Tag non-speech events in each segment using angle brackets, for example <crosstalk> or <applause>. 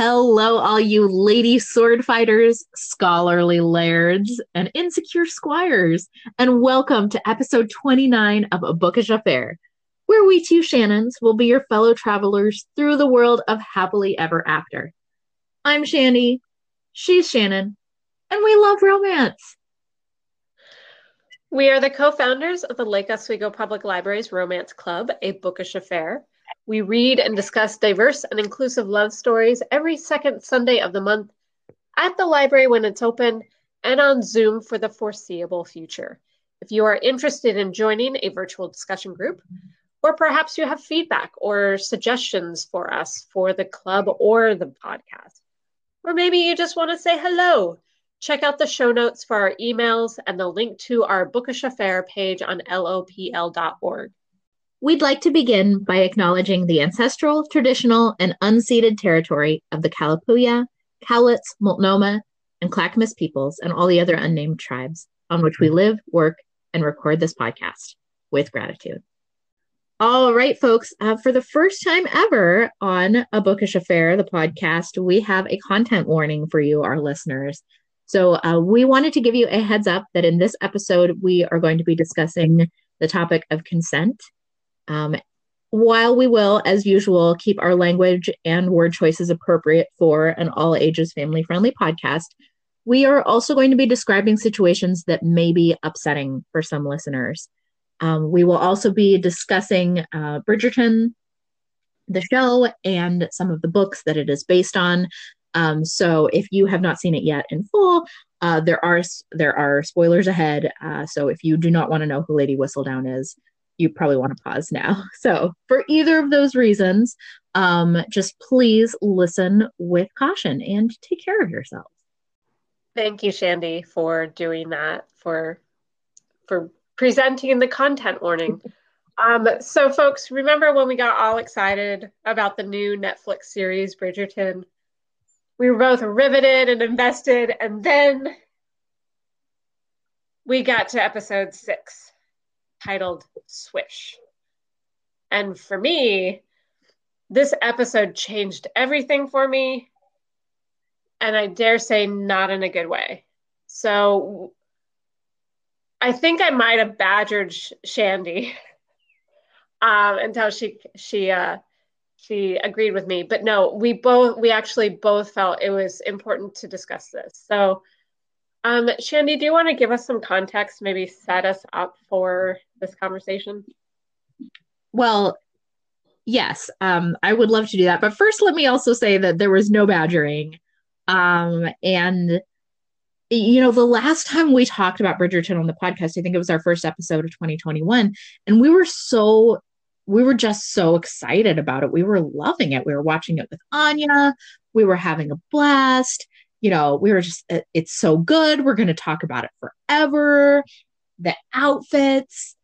Hello, all you lady sword fighters, scholarly lairds, and insecure squires, and welcome to episode 29 of A Bookish Affair, where we two Shannons will be your fellow travelers through the world of happily ever after. I'm Shandy, she's Shannon, and we love romance. We are the co founders of the Lake Oswego Public Library's Romance Club, a bookish affair. We read and discuss diverse and inclusive love stories every second Sunday of the month at the library when it's open and on Zoom for the foreseeable future. If you are interested in joining a virtual discussion group, or perhaps you have feedback or suggestions for us for the club or the podcast, or maybe you just want to say hello, check out the show notes for our emails and the link to our Bookish Affair page on lopl.org. We'd like to begin by acknowledging the ancestral, traditional, and unceded territory of the Kalapuya, Cowlitz, Multnomah, and Clackamas peoples and all the other unnamed tribes on which we live, work, and record this podcast with gratitude. All right, folks, uh, for the first time ever on A Bookish Affair, the podcast, we have a content warning for you, our listeners. So, uh, we wanted to give you a heads up that in this episode, we are going to be discussing the topic of consent um, while we will, as usual, keep our language and word choices appropriate for an all ages family friendly podcast, we are also going to be describing situations that may be upsetting for some listeners. Um, we will also be discussing uh, Bridgerton, the show, and some of the books that it is based on. Um, so if you have not seen it yet in full, uh, there are there are spoilers ahead. Uh, so if you do not want to know who Lady Whistledown is, you probably want to pause now. <laughs> So, for either of those reasons, um, just please listen with caution and take care of yourselves. Thank you, Shandy, for doing that, for for presenting the content warning. <laughs> Um, so, folks, remember when we got all excited about the new Netflix series Bridgerton? We were both riveted and invested, and then we got to episode six titled Swish. And for me, this episode changed everything for me. And I dare say, not in a good way. So I think I might have badgered Shandy <laughs> um, until she she uh, she agreed with me. But no, we both we actually both felt it was important to discuss this. So um, Shandy, do you want to give us some context, maybe set us up for this conversation? Well, yes, um, I would love to do that. But first, let me also say that there was no badgering. Um, and, you know, the last time we talked about Bridgerton on the podcast, I think it was our first episode of 2021, and we were so we were just so excited about it. We were loving it. We were watching it with Anya. We were having a blast you know, we were just, it's so good. We're going to talk about it forever. The outfits,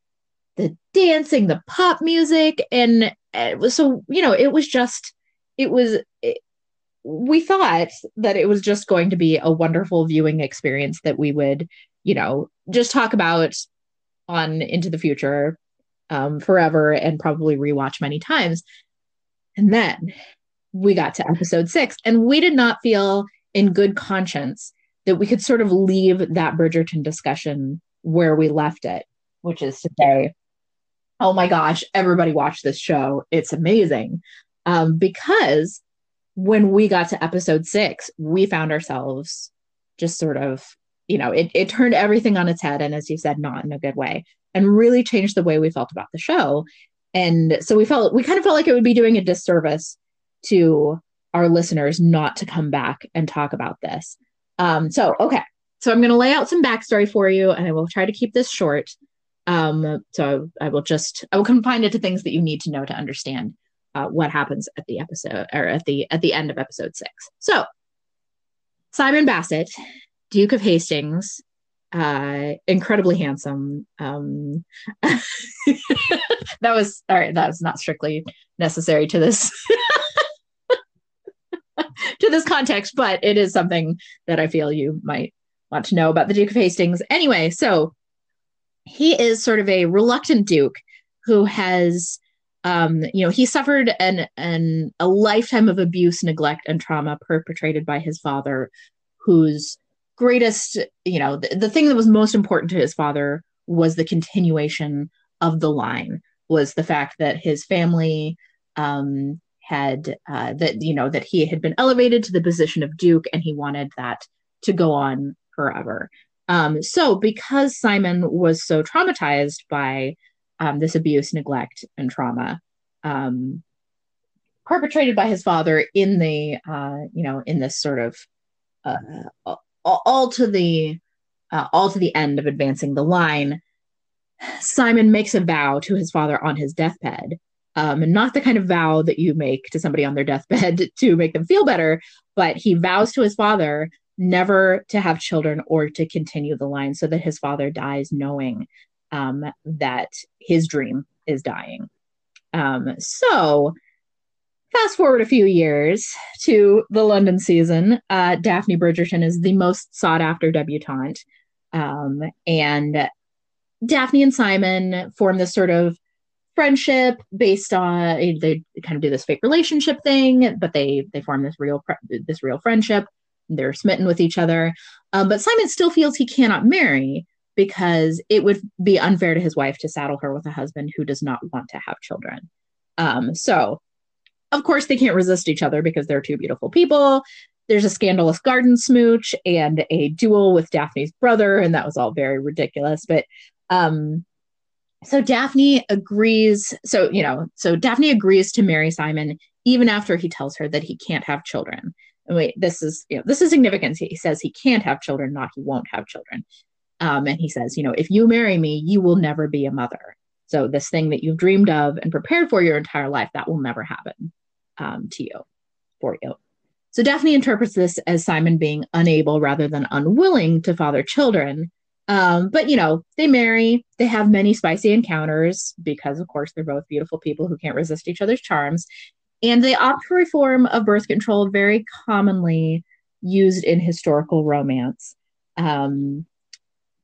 the dancing, the pop music. And it was so, you know, it was just, it was, it, we thought that it was just going to be a wonderful viewing experience that we would, you know, just talk about on into the future um, forever and probably rewatch many times. And then we got to episode six, and we did not feel in good conscience that we could sort of leave that Bridgerton discussion where we left it, which is to say, oh my gosh, everybody watch this show. It's amazing. Um, because when we got to episode six, we found ourselves just sort of, you know, it, it turned everything on its head. And as you said, not in a good way, and really changed the way we felt about the show. And so we felt, we kind of felt like it would be doing a disservice to our listeners not to come back and talk about this. Um, so, okay. So I'm going to lay out some backstory for you and I will try to keep this short. Um, so I will just, I will confine it to things that you need to know to understand uh, what happens at the episode or at the, at the end of episode six. So Simon Basset, Duke of Hastings, uh, incredibly handsome. Um, <laughs> that was all right. That was not strictly necessary to this to this context, but it is something that I feel you might want to know about the Duke of Hastings. Anyway, so he is sort of a reluctant duke who has Um, you know, he suffered an an a lifetime of abuse, neglect, and trauma perpetrated by his father, whose greatest, you know, the, the thing that was most important to his father was the continuation of the line, was the fact that his family um, had uh, that you know that he had been elevated to the position of duke, and he wanted that to go on forever. Um, so, because Simon was so traumatized by um, this abuse, neglect, and trauma um, perpetrated by his father in the, uh, you know, in this sort of uh, all to the uh, all to the end of advancing the line, Simon makes a vow to his father on his deathbed. Um, and not the kind of vow that you make to somebody on their deathbed <laughs> to make them feel better, but he vows to his father never to have children or to continue the line so that his father dies knowing um, that his dream is dying. Um, so, fast forward a few years to the London season, uh, Daphne Bridgerton is the most sought after debutante. Um, and Daphne and Simon form this sort of friendship based on they kind of do this fake relationship thing, but they they form this real this real friendship. They're smitten with each other, um, but Simon still feels he cannot marry because it would be unfair to his wife to saddle her with a husband who does not want to have children. Um, so, of course, they can't resist each other because they're two beautiful people. There's a scandalous garden smooch and a duel with Daphne's brother, and that was all very ridiculous. But um, so Daphne agrees. So, you know, so Daphne agrees to marry Simon even after he tells her that he can't have children. And wait, this is, you know, this is significant. He says he can't have children, not he won't have children. Um, and he says, you know, if you marry me, you will never be a mother. So this thing that you've dreamed of and prepared for your entire life, that will never happen um, to you, for you. So Daphne interprets this as Simon being unable rather than unwilling to father children. Um, but you know, they marry, they have many spicy encounters because, of course, they're both beautiful people who can't resist each other's charms. And they opt for a form of birth control very commonly used in historical romance. Um,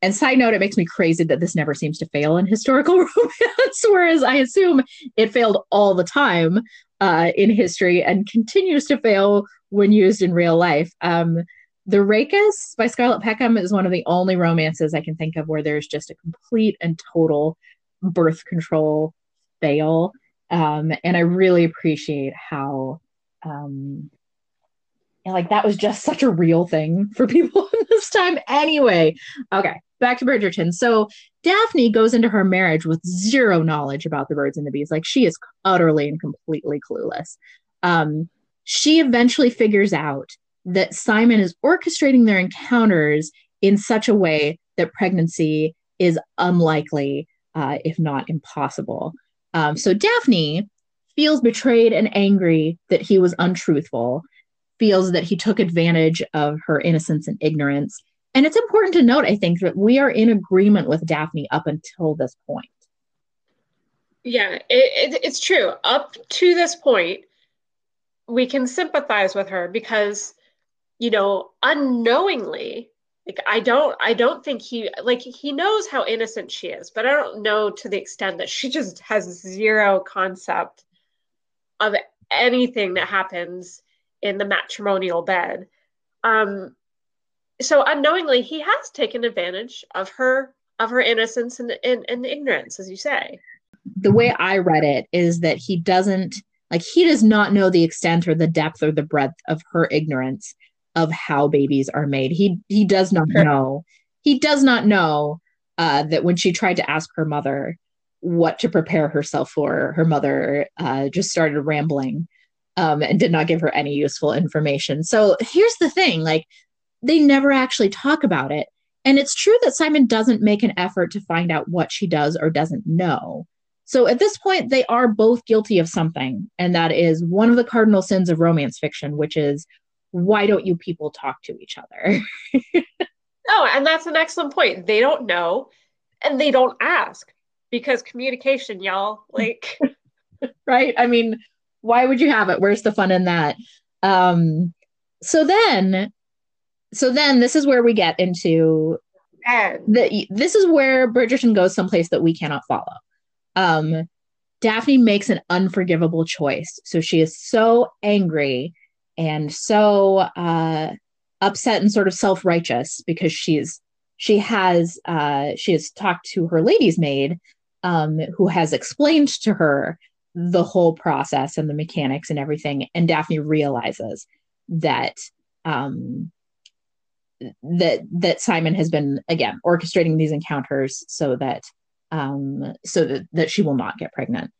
and side note, it makes me crazy that this never seems to fail in historical <laughs> romance, whereas I assume it failed all the time uh, in history and continues to fail when used in real life. Um, the Rakess by Scarlett Peckham is one of the only romances I can think of where there's just a complete and total birth control fail. Um, and I really appreciate how um, like that was just such a real thing for <laughs> people in this time anyway. Okay, back to Bridgerton. So Daphne goes into her marriage with zero knowledge about the birds and the bees. Like she is utterly and completely clueless. Um, she eventually figures out that Simon is orchestrating their encounters in such a way that pregnancy is unlikely, uh, if not impossible. Um, so Daphne feels betrayed and angry that he was untruthful, feels that he took advantage of her innocence and ignorance, and it's important to note, I think, that we are in agreement with Daphne up until this point. Yeah, it, it, it's true. Up to this point, we can sympathize with her because, you know, unknowingly, like I don't, I don't think he like he knows how innocent she is, but I don't know to the extent that she just has zero concept of anything that happens in the matrimonial bed. Um, so unknowingly he has taken advantage of her of her innocence and, and, and ignorance as you say the way i read it is that he doesn't like he does not know the extent or the depth or the breadth of her ignorance of how babies are made he he does not know he does not know uh, that when she tried to ask her mother what to prepare herself for her mother uh, just started rambling um, and did not give her any useful information so here's the thing like they never actually talk about it. And it's true that Simon doesn't make an effort to find out what she does or doesn't know. So at this point, they are both guilty of something. And that is one of the cardinal sins of romance fiction, which is why don't you people talk to each other? <laughs> no, and that's an excellent point. They don't know and they don't ask because communication, y'all, <laughs> like. right? I mean, why would you have it? Where's the fun in that? Um, so then so then this is where we get into the, this is where Bridgerton goes someplace that we cannot follow. Um, Daphne makes an unforgivable choice. So she is so angry and so uh, upset and sort of self righteous because she's she has uh, she has talked to her lady's maid um, who has explained to her the whole process and the mechanics and everything. And daphne realizes that um, that that simon has been again orchestrating these encounters so that um, so that, that she will not get pregnant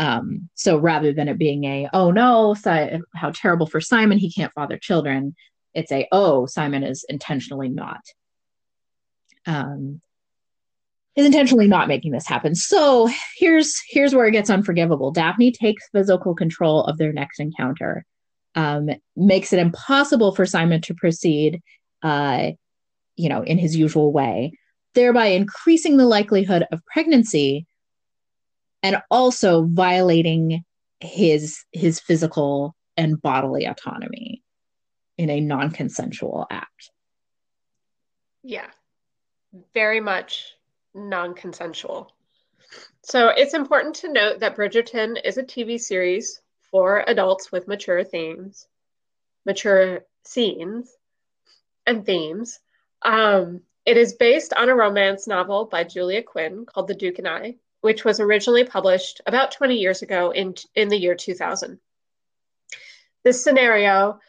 um, so rather than it being a oh no si- how terrible for simon he can't father children it's a oh simon is intentionally not um, is intentionally not making this happen. So here's here's where it gets unforgivable. Daphne takes physical control of their next encounter, um, makes it impossible for Simon to proceed, uh, you know, in his usual way, thereby increasing the likelihood of pregnancy, and also violating his his physical and bodily autonomy in a non-consensual act. Yeah, very much non consensual. So it's important to note that Bridgerton is a TV series for adults with mature themes, mature scenes, and themes. Um, it is based on a romance novel by Julia Quinn called The Duke and I, which was originally published about 20 years ago in, in the year 2000. This scenario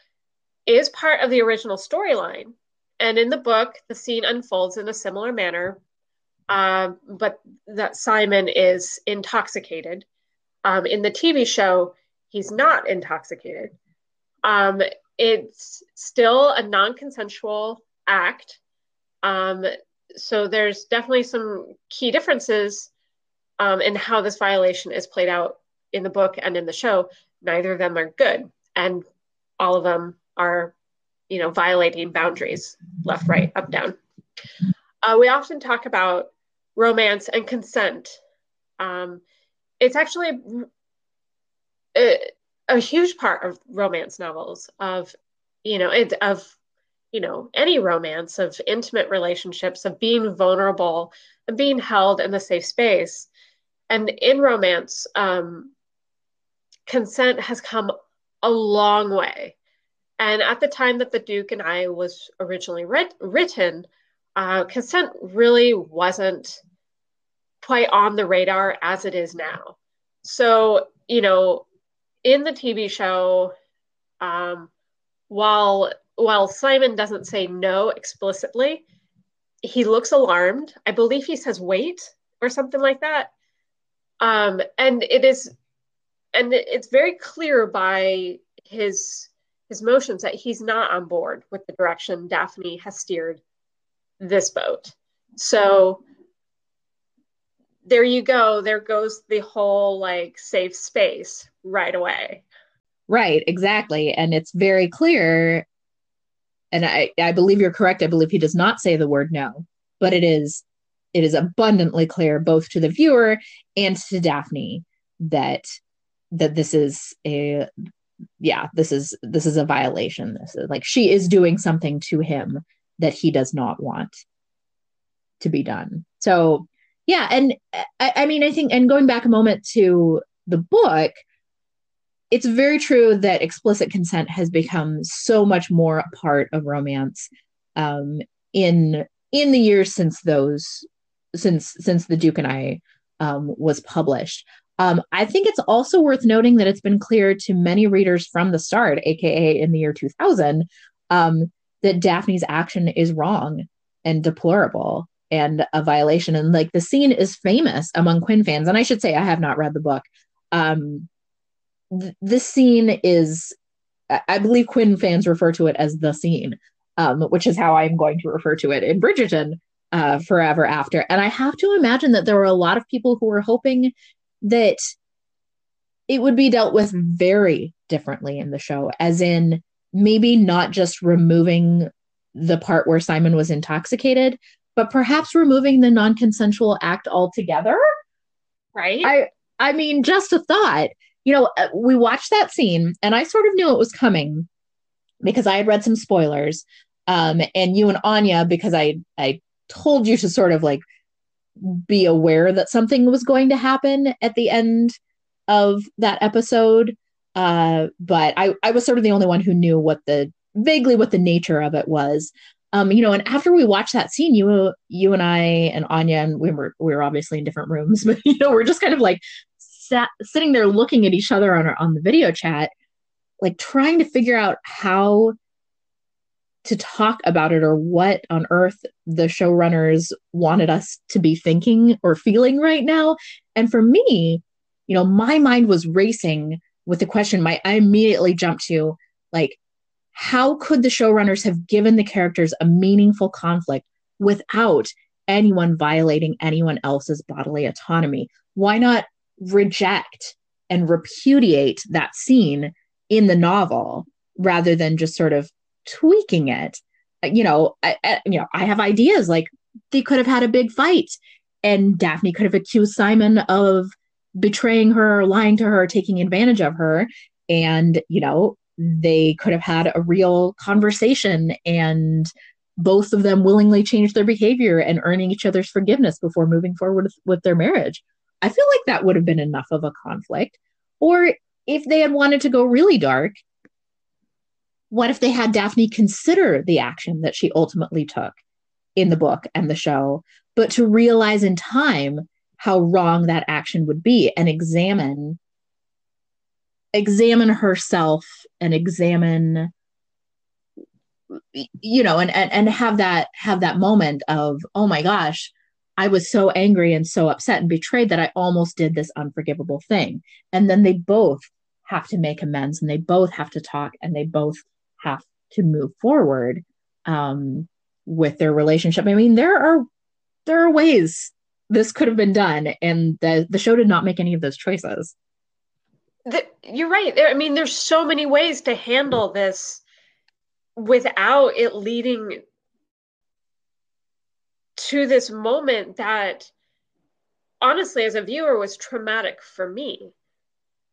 is part of the original storyline, and in the book, the scene unfolds in a similar manner um, but that Simon is intoxicated. Um, in the TV show, he's not intoxicated. Um, it's still a non consensual act. Um, so there's definitely some key differences um, in how this violation is played out in the book and in the show. Neither of them are good, and all of them are, you know, violating boundaries left, right, up, down. Uh, we often talk about romance and consent. Um, it's actually a, a, huge part of romance novels of, you know, it, of, you know, any romance of intimate relationships, of being vulnerable and being held in a safe space. And in romance, um, consent has come a long way. And at the time that The Duke and I was originally writ- written, uh, consent really wasn't quite on the radar as it is now. So, you know, in the TV show, um, while while Simon doesn't say no explicitly, he looks alarmed. I believe he says wait or something like that. Um, and it is and it's very clear by his his motions that he's not on board with the direction Daphne has steered this boat. So there you go. There goes the whole like safe space right away. Right, exactly. And it's very clear. And I, I believe you're correct. I believe he does not say the word no, but it is it is abundantly clear both to the viewer and to Daphne that that this is a yeah, this is this is a violation. This is like she is doing something to him that he does not want to be done. So yeah, and I, I mean, I think, and going back a moment to the book, it's very true that explicit consent has become so much more a part of romance um, in in the years since those since since the Duke and I um, was published. Um, I think it's also worth noting that it's been clear to many readers from the start, aka in the year 2000, um, that Daphne's action is wrong and deplorable and a violation. And like the scene is famous among Quinn fans. And I should say, I have not read the book. Um, th- this scene is, I believe Quinn fans refer to it as the scene, um, which is how I'm going to refer to it in Bridgerton uh, forever after. And I have to imagine that there were a lot of people who were hoping that it would be dealt with very differently in the show, as in maybe not just removing the part where Simon was intoxicated, but perhaps removing the non-consensual act altogether. Right. I i mean just a thought. You know uh, we watched that scene and i sort of knew it was coming because i had read some spoilers um and you and anya because i i told you to sort of like be aware that something was going to happen at the end of that episode. Uh, but I, I was sort of the only one who knew what the vaguely what the nature of it was. Um, you know, and after we watched that scene, you you and I and Anya, and we were we were obviously in different rooms, <laughs> but you know, we're just kind of like sat, sitting there looking at each other on our, on the video chat, like trying to figure out how to talk about it or what on earth the showrunners wanted us to be thinking or feeling right now. And for me, you know, my mind was racing with the question. My I immediately jumped to like, how could the showrunners have given the characters a meaningful conflict without anyone violating anyone else's bodily autonomy? Why not reject and repudiate that scene in the novel rather than just sort of tweaking it? Uh, you know, I, I, you know, I have ideas like they could have had a big fight and Daphne could have accused Simon of betraying her, lying to her, taking advantage of her. And, you know, they could have had a real conversation and both of them willingly changed their behavior and earning each other's forgiveness before moving forward with, with their marriage. I feel like that would have been enough of a conflict. Or if they had wanted to go really dark, what if they had Daphne consider the action that she ultimately took in the book and the show, but to realize in time how wrong that action would be and examine examine herself and examine you know and, and and have that have that moment of oh my gosh i was so angry and so upset and betrayed that i almost did this unforgivable thing. And then they both have to make amends and they both have to talk and they both have to move forward um, with their relationship. I mean there are there are ways this could have been done and the the show did not make any of those choices. The, you're right. I mean there's so many ways to handle this without it leading to this moment that honestly as a viewer was traumatic for me.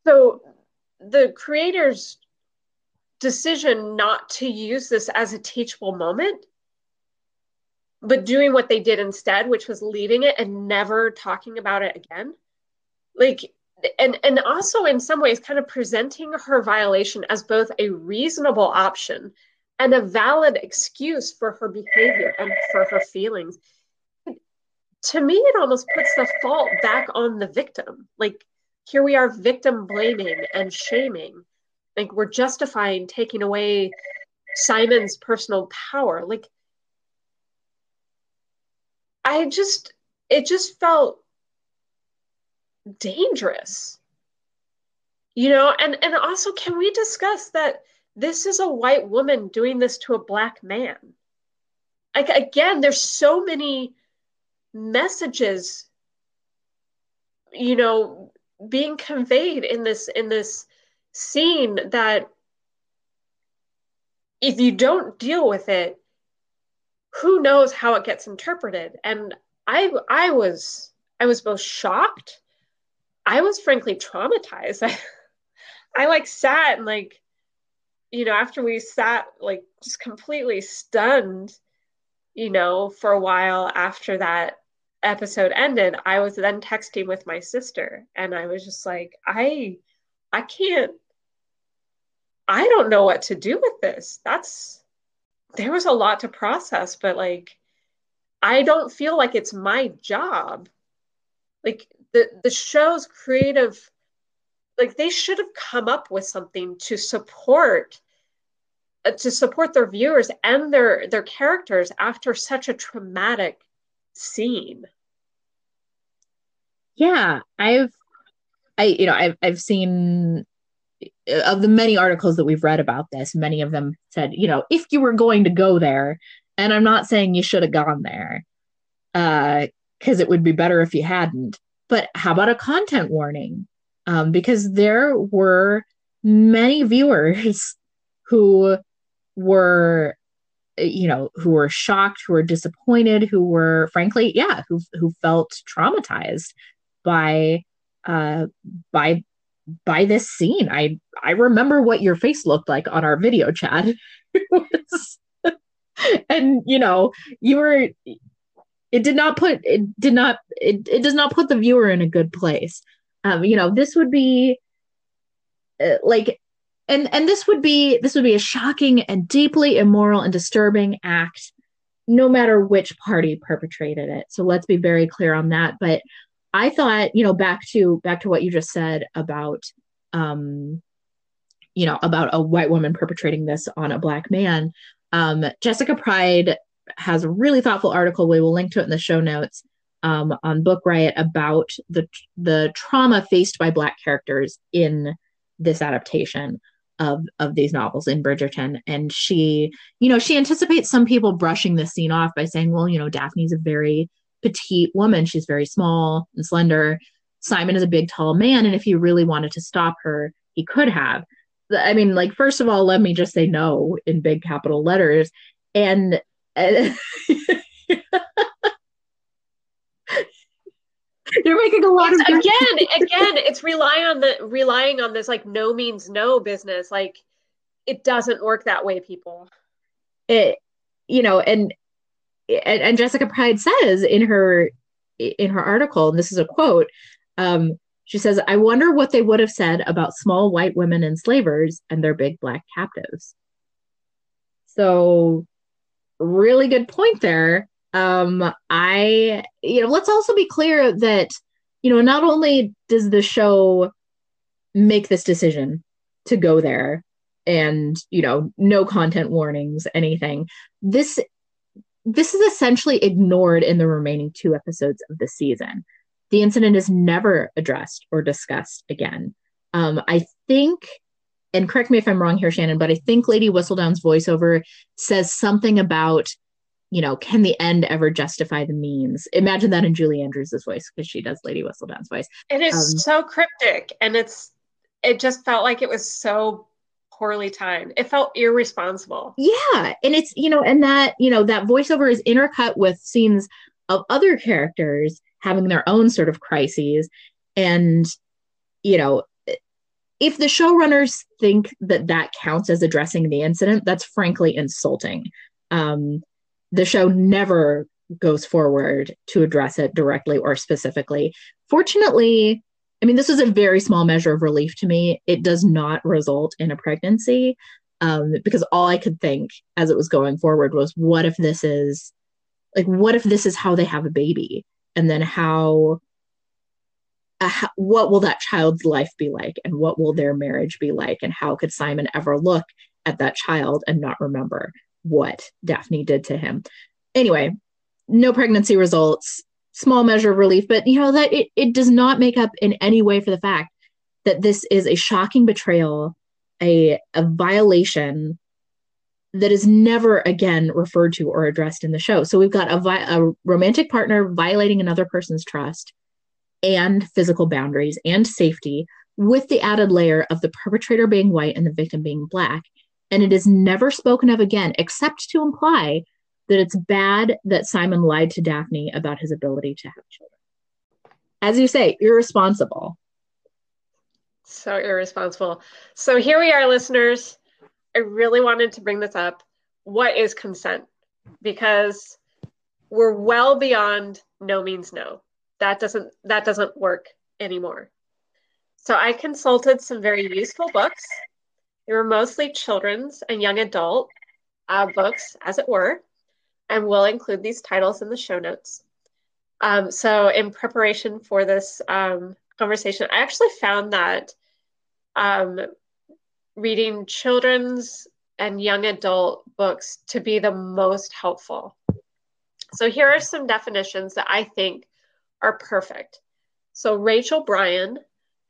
So the creators decision not to use this as a teachable moment but doing what they did instead which was leaving it and never talking about it again like and and also in some ways kind of presenting her violation as both a reasonable option and a valid excuse for her behavior and for her feelings. To me, it almost puts the fault back on the victim. Like, here we are victim blaming and shaming. Like, we're justifying taking away Simon's personal power. Like, I just, it just felt dangerous. You know, and and also can we discuss that this is a white woman doing this to a black man like again there's so many messages you know being conveyed in this in this scene that if you don't deal with it who knows how it gets interpreted? And i i was i was both shocked. I was frankly traumatized. <laughs> I, I like sat and like you know, after we sat like just completely stunned, you know, for a while after that episode ended, I was then texting with my sister and I was just like, I I can't I don't know what to do with this. That's there was a lot to process, but like I don't feel like it's my job. Like the the show's creative like they should have come up with something to support uh, to support their viewers and their their characters after such a traumatic scene yeah i've i you know i've i've seen uh, of the many articles that we've read about this many of them said you know if you were going to go there and i'm not saying you should have gone there uh because it would be better if you hadn't but how about a content warning? Um, because there were many viewers <laughs> who were you know who were shocked who were disappointed who were frankly yeah who who felt traumatized by uh by by this scene. I i remember what your face looked like on our video chat <laughs> and you know you were it did not put it did not it, it does not put the viewer in a good place. Um, you know, this would be uh, like and and this would be this would be a shocking and deeply immoral and disturbing act no matter which party perpetrated it. So let's be very clear on that. But i thought you know back to back to what you just said about um you know about a white woman perpetrating this on a black man um Jessica Pryde has a really thoughtful article. We will link to it in the show notes um, on book riot about the the trauma faced by black characters in this adaptation of of these novels in Bridgerton. And she you know she anticipates some people brushing this scene off by saying well you know Daphne's a very petite woman she's very small and slender Simon is a big tall man and if he really wanted to stop her he could have I mean like first of all let me just say no in big capital letters and, uh, <laughs> and You're making a lot it's, of again, <laughs> again, it's relying on the relying on this like no means no business. Like it doesn't work that way, people. It, you know, and and, and Jessica Pryde says in her in her article, and this is a quote. Um, she says, "I wonder what they would have said about small white women enslavers and their big black captives." So, really good point there um i you know let's also be clear that you know not only does the show make this decision to go there and you know no content warnings anything this this is essentially ignored in the remaining two episodes of the season the incident is never addressed or discussed again um i think and correct me if i'm wrong here shannon but i think lady whistledown's voiceover says something about you know, can the end ever justify the means? Imagine that in Julie Andrews' voice because she does Lady Whistledown's voice. It is um, so cryptic and it's it just felt like it was so poorly timed. It felt irresponsible. Yeah. And it's, you know, and that, you know, that voiceover is intercut with scenes of other characters having their own sort of crises. And, you know, if the showrunners think that that counts as addressing the incident, that's frankly insulting. Um, the show never goes forward to address it directly or specifically. Fortunately, I mean, this is a very small measure of relief to me. It does not result in a pregnancy um, because all I could think as it was going forward was, what if this is like, what if this is how they have a baby? And then how, uh, how what will that child's life be like? And what will their marriage be like? And how could Simon ever look at that child and not remember? what Daphne did to him. Anyway, no pregnancy results, small measure of relief, but you know that it, it does not make up in any way for the fact that this is a shocking betrayal, a, a violation that is never again referred to or addressed in the show. So we've got a, vi- a romantic partner violating another person's trust and physical boundaries and safety with the added layer of the perpetrator being white and the victim being black and it is never spoken of again, except to imply that it's bad that Simon lied to Daphne about his ability to have children. As you say, irresponsible. So irresponsible. So here we are, listeners. I really wanted to bring this up. What is consent? Because we're well beyond no means no. That doesn't that doesn't work anymore. So I consulted some very useful books they were mostly children's and young adult uh, books, as it were, and we'll include these titles in the show notes. Um, so, in preparation for this um, conversation, I actually found that um, reading children's and young adult books to be the most helpful. So, here are some definitions that I think are perfect. So, Rachel Brian,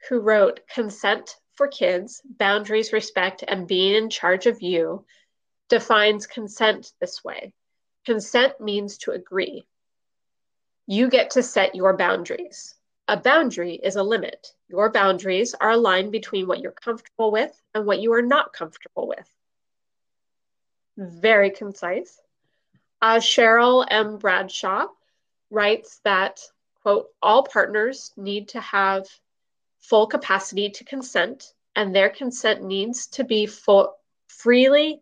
who wrote Consent for kids, boundaries, respect, and being in charge of you defines consent this way consent means to agree. You get to set your boundaries. A boundary is a limit. Your boundaries are a line between what you're comfortable with and what you are not comfortable with. Very concise. Uh, Cheryl M. Bradshaw writes that, quote, all partners need to have full capacity to consent, and their consent needs to be full, freely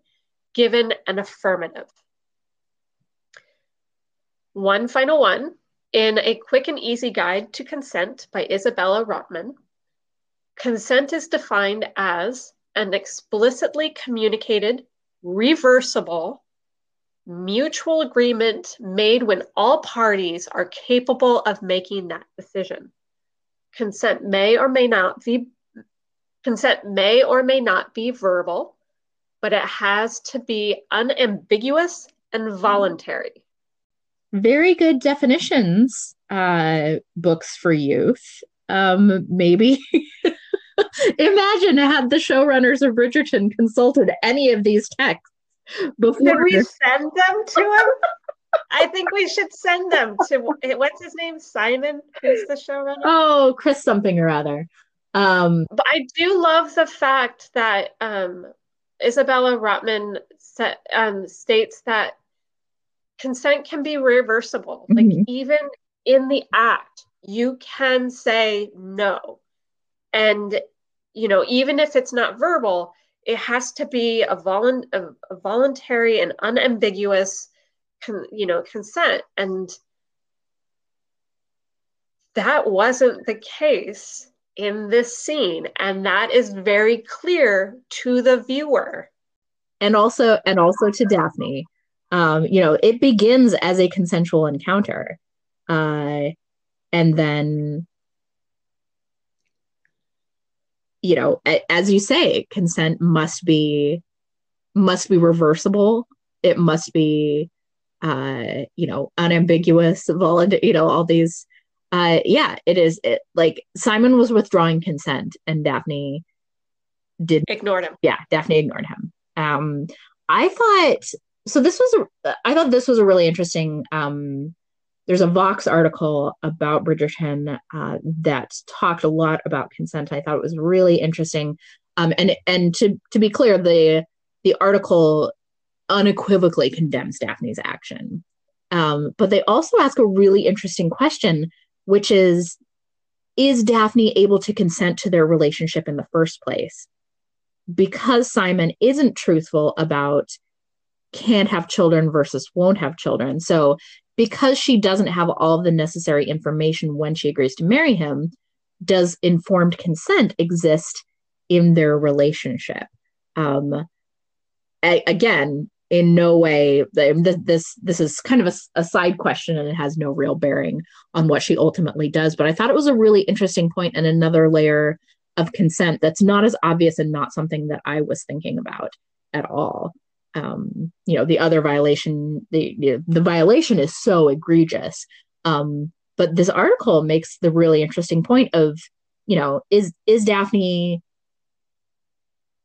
given and affirmative. One final one In A Quick and Easy Guide to Consent by Isabella Rotman, consent is defined as an explicitly communicated, reversible, mutual agreement made when all parties are capable of making that decision. Consent may or may not be consent may or may not be verbal, but it has to be unambiguous and voluntary. Very good definitions, uh, books for youth. Um, maybe <laughs> imagine had the showrunners of Bridgerton consulted any of these texts before. We send them to him? I think we should send them to what's his name? Simon, who's the showrunner? Oh, Chris something or other. Um, but I do love the fact that um, Isabella Rotman set, um, states that consent can be reversible. Mm-hmm. Like even in the act, you can say no. And, you know, even if it's not verbal, it has to be a, volu- a, a voluntary and unambiguous, con- you know, consent. And that wasn't the case in this scene. And that is very clear to the viewer. And also, and also to Daphne. Um, you know, it begins as a consensual encounter. Uh, and then you know as you say consent must be must be reversible. It must be uh you know unambiguous voluntary you know all these uh yeah it is it, like simon was withdrawing consent and daphne did ignored him. Yeah daphne ignored him. Um i thought so this was a i thought this was a really interesting um there's a Vox article about Bridgerton uh, that talked a lot about consent. I thought it was really interesting. Um, and and to to be clear, the the article unequivocally condemns Daphne's action. Um, but they also ask a really interesting question, which is Is Daphne able to consent to their relationship in the first place? Because Simon isn't truthful about can't have children versus won't have children. So because she doesn't have all the necessary information when she agrees to marry him, does informed consent exist in their relationship? Um, again, in no way this this is kind of a, a, side question and it has no real bearing on what she ultimately does but i thought it was a really interesting point and another layer of consent that's not as obvious and not something that i was thinking about at all um, you know the other violation the the violation is so egregious. Um, but this article makes the really interesting point of you know is is daphne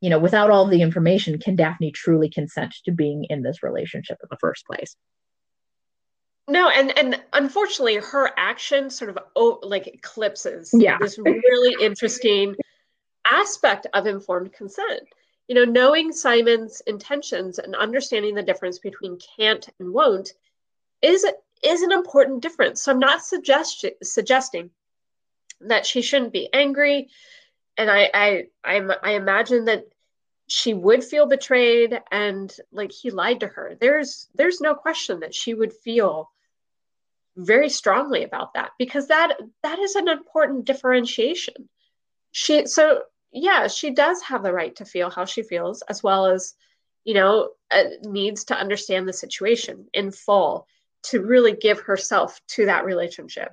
you know without all the information can daphne truly consent to being in this relationship in the first place? No and and unfortunately her action sort of oh, like eclipses yeah. this really interesting aspect of informed consent you know, knowing Simon's intentions and understanding the difference between can't and won't is is an important difference. So I'm not suggest- suggesting that she shouldn't be angry, and I I I'm, I imagine that she would feel betrayed and like he lied to her. There's there's no question that she would feel very strongly about that because that that is an important differentiation. She so yeah, she does have the right to feel how she feels, as well as, you know, uh, needs to understand the situation in full to really give herself to that relationship.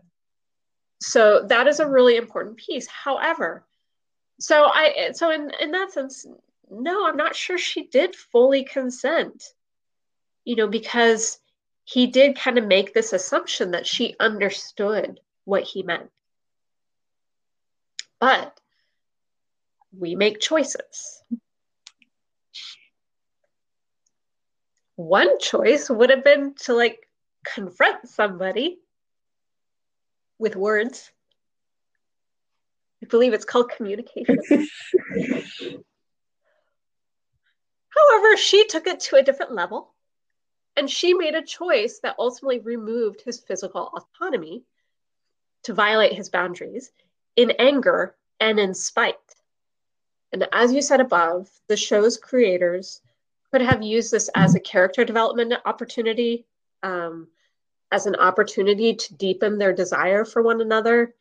So that is a really important piece. However, so I so in in that sense, no, I'm not sure she did fully consent. You know, because he did kind of make this assumption that she understood what he meant. But we make choices. One choice would have been to like confront somebody with words. I believe it's called communication. <laughs> However, she took it to a different level and she made a choice that ultimately removed his physical autonomy to violate his boundaries in anger and in spite. And as you said above, the show's creators could have used this as a character development opportunity. Um, as an opportunity to deepen their desire for one another,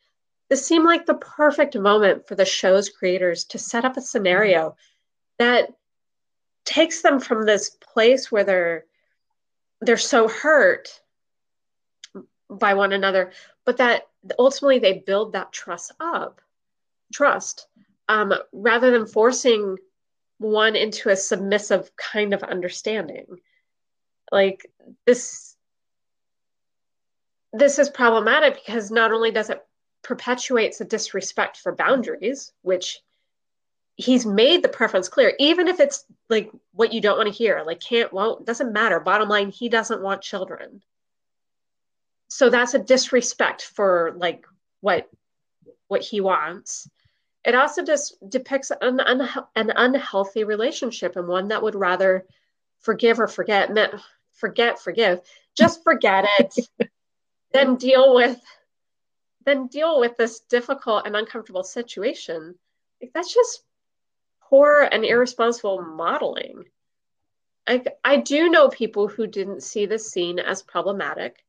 this seemed like the perfect moment for the show's creators to set up a scenario that takes them from this place where they're they're so hurt by one another, but that ultimately they build that trust up, trust, um, rather than forcing one into a submissive kind of understanding. Like this, this is problematic because not only does it perpetuates a disrespect for boundaries, which he's made the preference clear, even if it's like what you don't want to hear, like can't, won't, doesn't matter. Bottom line, he doesn't want children. So that's a disrespect for like what what he wants. It also just depicts an, un- an unhealthy relationship and one that would rather forgive or forget, forget, forgive, just forget it, <laughs> then deal with, then deal with this difficult and uncomfortable situation. Like that's just poor and irresponsible modeling. I, I do know people who didn't see this scene as problematic,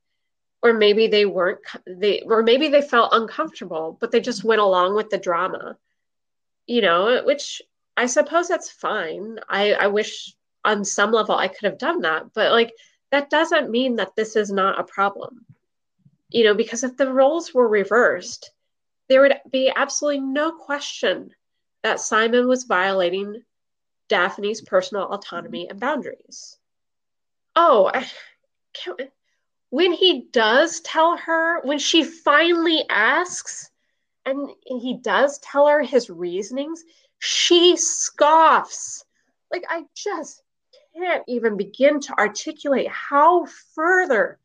or maybe they weren't they or maybe they felt uncomfortable, but they just went along with the drama. You know, which I suppose that's fine. I, I wish on some level I could have done that, but like that doesn't mean that this is not a problem. You know, because if the roles were reversed, there would be absolutely no question that Simon was violating Daphne's personal autonomy and boundaries. Oh, I can't, when he does tell her, when she finally asks, and he does tell her his reasonings, she scoffs. Like, I just can't even begin to articulate how further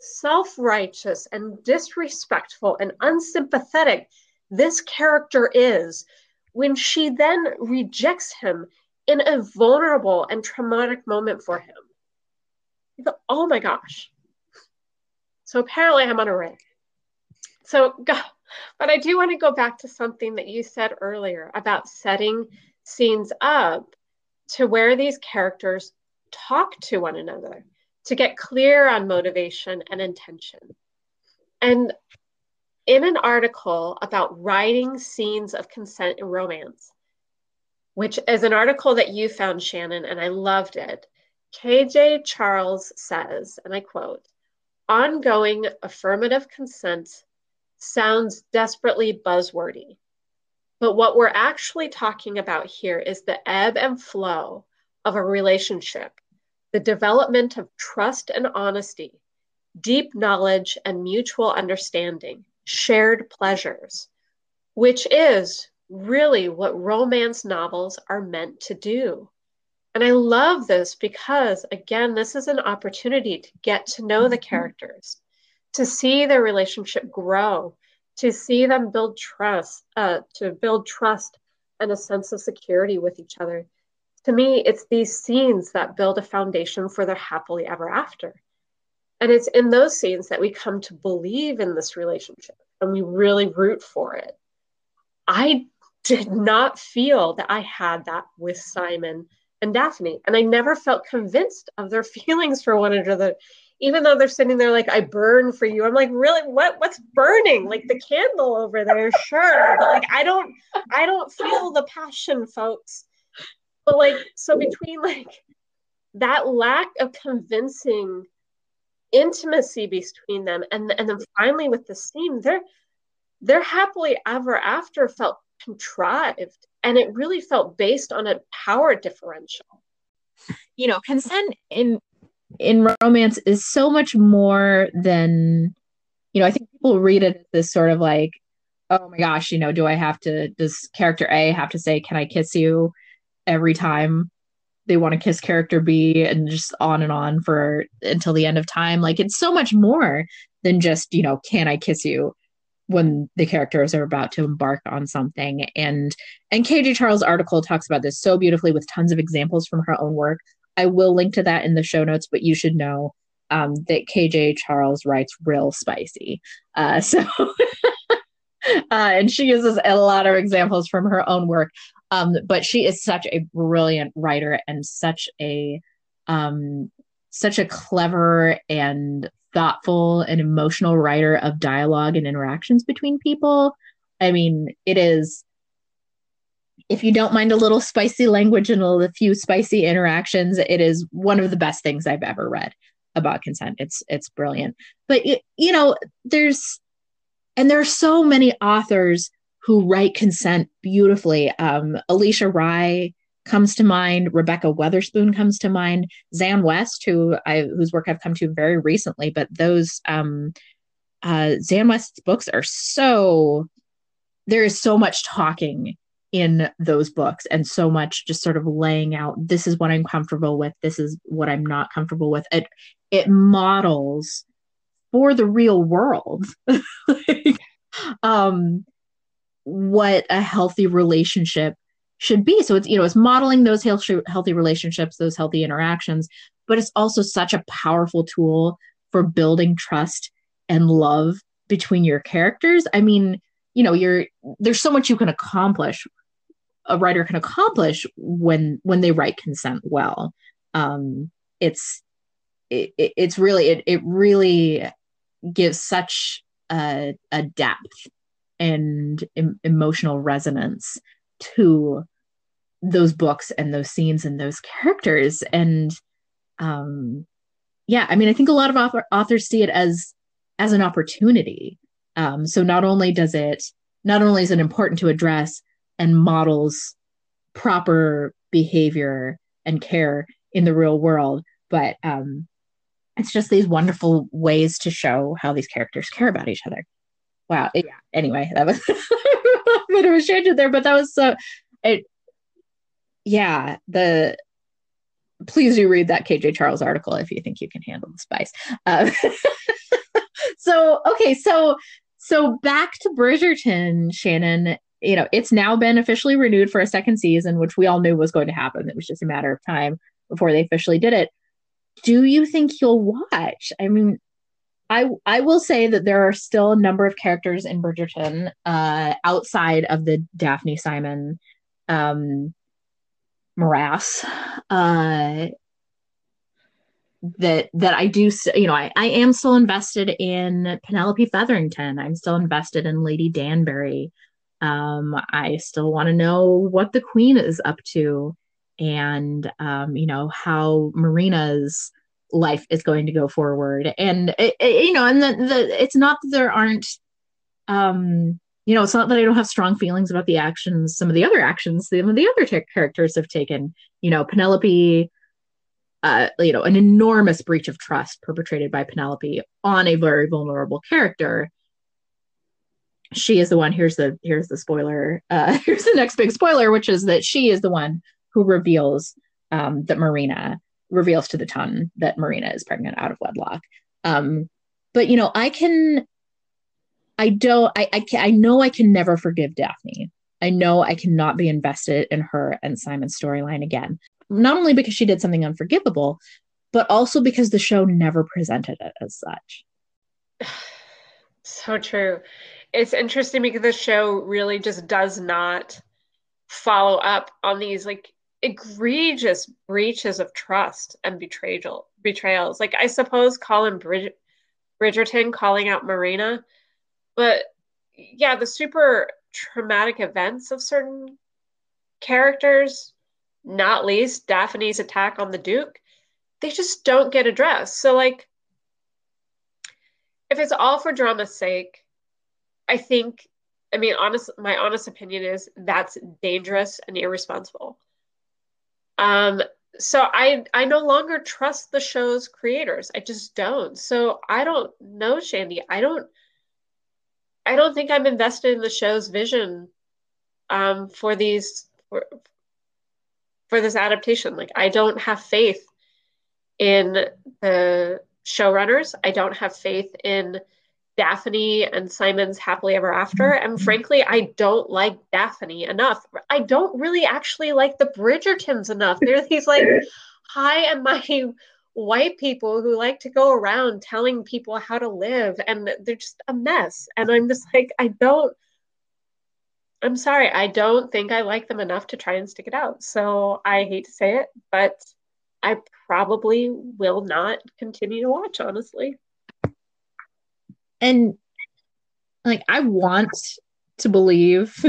self righteous and disrespectful and unsympathetic this character is when she then rejects him in a vulnerable and traumatic moment for him. Oh my gosh. So apparently I'm on a rant. So, but I do want to go back to something that you said earlier about setting scenes up to where these characters talk to one another to get clear on motivation and intention. And in an article about writing scenes of consent in romance, which is an article that you found, Shannon, and I loved it. KJ Charles says, and I quote, ongoing affirmative consent sounds desperately buzzwordy. But what we're actually talking about here is the ebb and flow of a relationship, the development of trust and honesty, deep knowledge and mutual understanding, shared pleasures, which is really what romance novels are meant to do. And I love this because, again, this is an opportunity to get to know the characters, to see their relationship grow, to see them build trust, uh, to build trust and a sense of security with each other. To me, it's these scenes that build a foundation for their happily ever after. And it's in those scenes that we come to believe in this relationship and we really root for it. I did not feel that I had that with Simon and Daphne. And I never felt convinced of their <laughs> feelings for one another, even though they're sitting there like, I burn for you. I'm like, really? What what's burning? Like the candle over there, sure. But like I don't I don't feel the passion, folks. But like, so between like that lack of convincing intimacy between them and and then finally with the scene they're they're happily ever after felt contrived and it really felt based on a power differential. You know consent in in romance is so much more than you know i think people read it as this sort of like oh my gosh you know do i have to does character a have to say can i kiss you? every time they want to kiss character B and just on and on for until the end of time. Like it's so much more than just, you know, can I kiss you when the characters are about to embark on something. And and KJ Charles' article talks about this so beautifully with tons of examples from her own work. I will link to that in the show notes, but you should know um, that KJ Charles writes real spicy. Uh, so <laughs> uh, and she uses a lot of examples from her own work. Um, but she is such a brilliant writer and such a um, such a clever and thoughtful and emotional writer of dialogue and interactions between people. I mean, it is if you don't mind a little spicy language and a few spicy interactions, it is one of the best things I've ever read about consent. It's it's brilliant. But you know, there's and there are so many authors who write consent beautifully. Um, Alisha Rai comes to mind. Rebekah Weatherspoon comes to mind. Xan West, who I whose work I've come to very recently, but those um, uh, Xan West's books are so there is so much talking in those books and so much just sort of laying out this is what I'm comfortable with, this is what I'm not comfortable with. It it models for the real world <laughs> um what a healthy relationship should be. So it's you know it's modeling those healthy healthy relationships, those healthy interactions, but it's also such a powerful tool for building trust and love between your characters. I mean, you know, you're there's so much you can accomplish a writer can accomplish when when they write consent well. Um, it's it, it's really it it really gives such a, a depth and em- emotional resonance to those books and those scenes and those characters. And um yeah i mean i think a lot of author- authors see it as as an opportunity. Um so not only does it not only is it important to address and models proper behavior and care in the real world but um it's just these wonderful ways to show how these characters care about each other. Wow. Yeah. Anyway that was <laughs> bit of a tangent there but that was so it yeah the please do read that kj charles article if you think you can handle the spice uh, <laughs> so okay so so back to bridgerton shannon you know, it's now been officially renewed for a second season, which we all knew was going to happen. It was just a matter of time before they officially did it. Do you think you'll watch? I mean, I I will say that there are still a number of characters in Bridgerton uh, outside of the Daphne Simon um, morass uh, that that I do you know I, I am still invested in Penelope Featherington. I'm still invested in Lady Danbury. Um, I still want to know what the queen is up to and, um, you know, how Marina's life is going to go forward. And, it, it, you know, and the, the, it's not that there aren't, um, you know, it's not that I don't have strong feelings about the actions, some of the other actions some of the other t- characters have taken. You know, Penelope, uh, you know, an enormous breach of trust perpetrated by Penelope on a very vulnerable character she is the one here's the here's the spoiler uh <laughs> here's the next big spoiler which is that she is the one who reveals um that marina reveals to the ton that marina is pregnant out of wedlock. Um but you know i can i don't i i, can, I know i can never forgive daphne. I know i cannot be invested in her and simon's storyline again. Not only because she did something unforgivable but also because the show never presented it as such. <sighs> So true. It's interesting because the show really just does not follow up on these like egregious breaches of trust and betrayal betrayals. Like I suppose Colin Brid- Bridgerton calling out Marina, but yeah, the super traumatic events of certain characters, not least Daphne's attack on the Duke, they just don't get addressed. So like if it's all for drama's sake, I think, I mean, honest, my honest opinion is that's dangerous and irresponsible. Um, so I I no longer trust the show's creators. I just don't. So I don't know, Shandy. I don't. I don't think I'm invested in the show's vision um, for these for, for this adaptation. Like I don't have faith in the showrunners. I don't have faith in Daphne and Simon's happily ever after. Mm-hmm. And frankly, I don't like Daphne enough. I don't really actually like the Bridgertons enough. They're these like <laughs> high and mighty white people who like to go around telling people how to live and they're just a mess. And I'm just like, I don't I'm sorry, I don't think I like them enough to try and stick it out. So I hate to say it, but I probably will not continue to watch, honestly. And like I want to believe <laughs>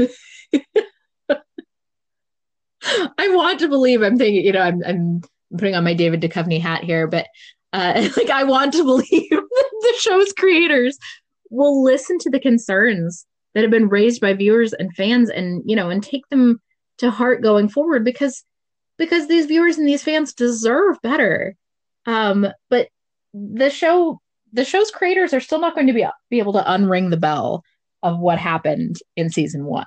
I want to believe I'm thinking, you know, I'm I'm putting on my David Duchovny hat here, but uh <laughs> like I want to <laughs> believe the show's creators will listen to the concerns that have been raised by viewers and fans and you know and take them to heart going forward because because these viewers and these fans deserve better. Um but the show the show's creators are still not going to be be able to unring the bell of what happened in season 1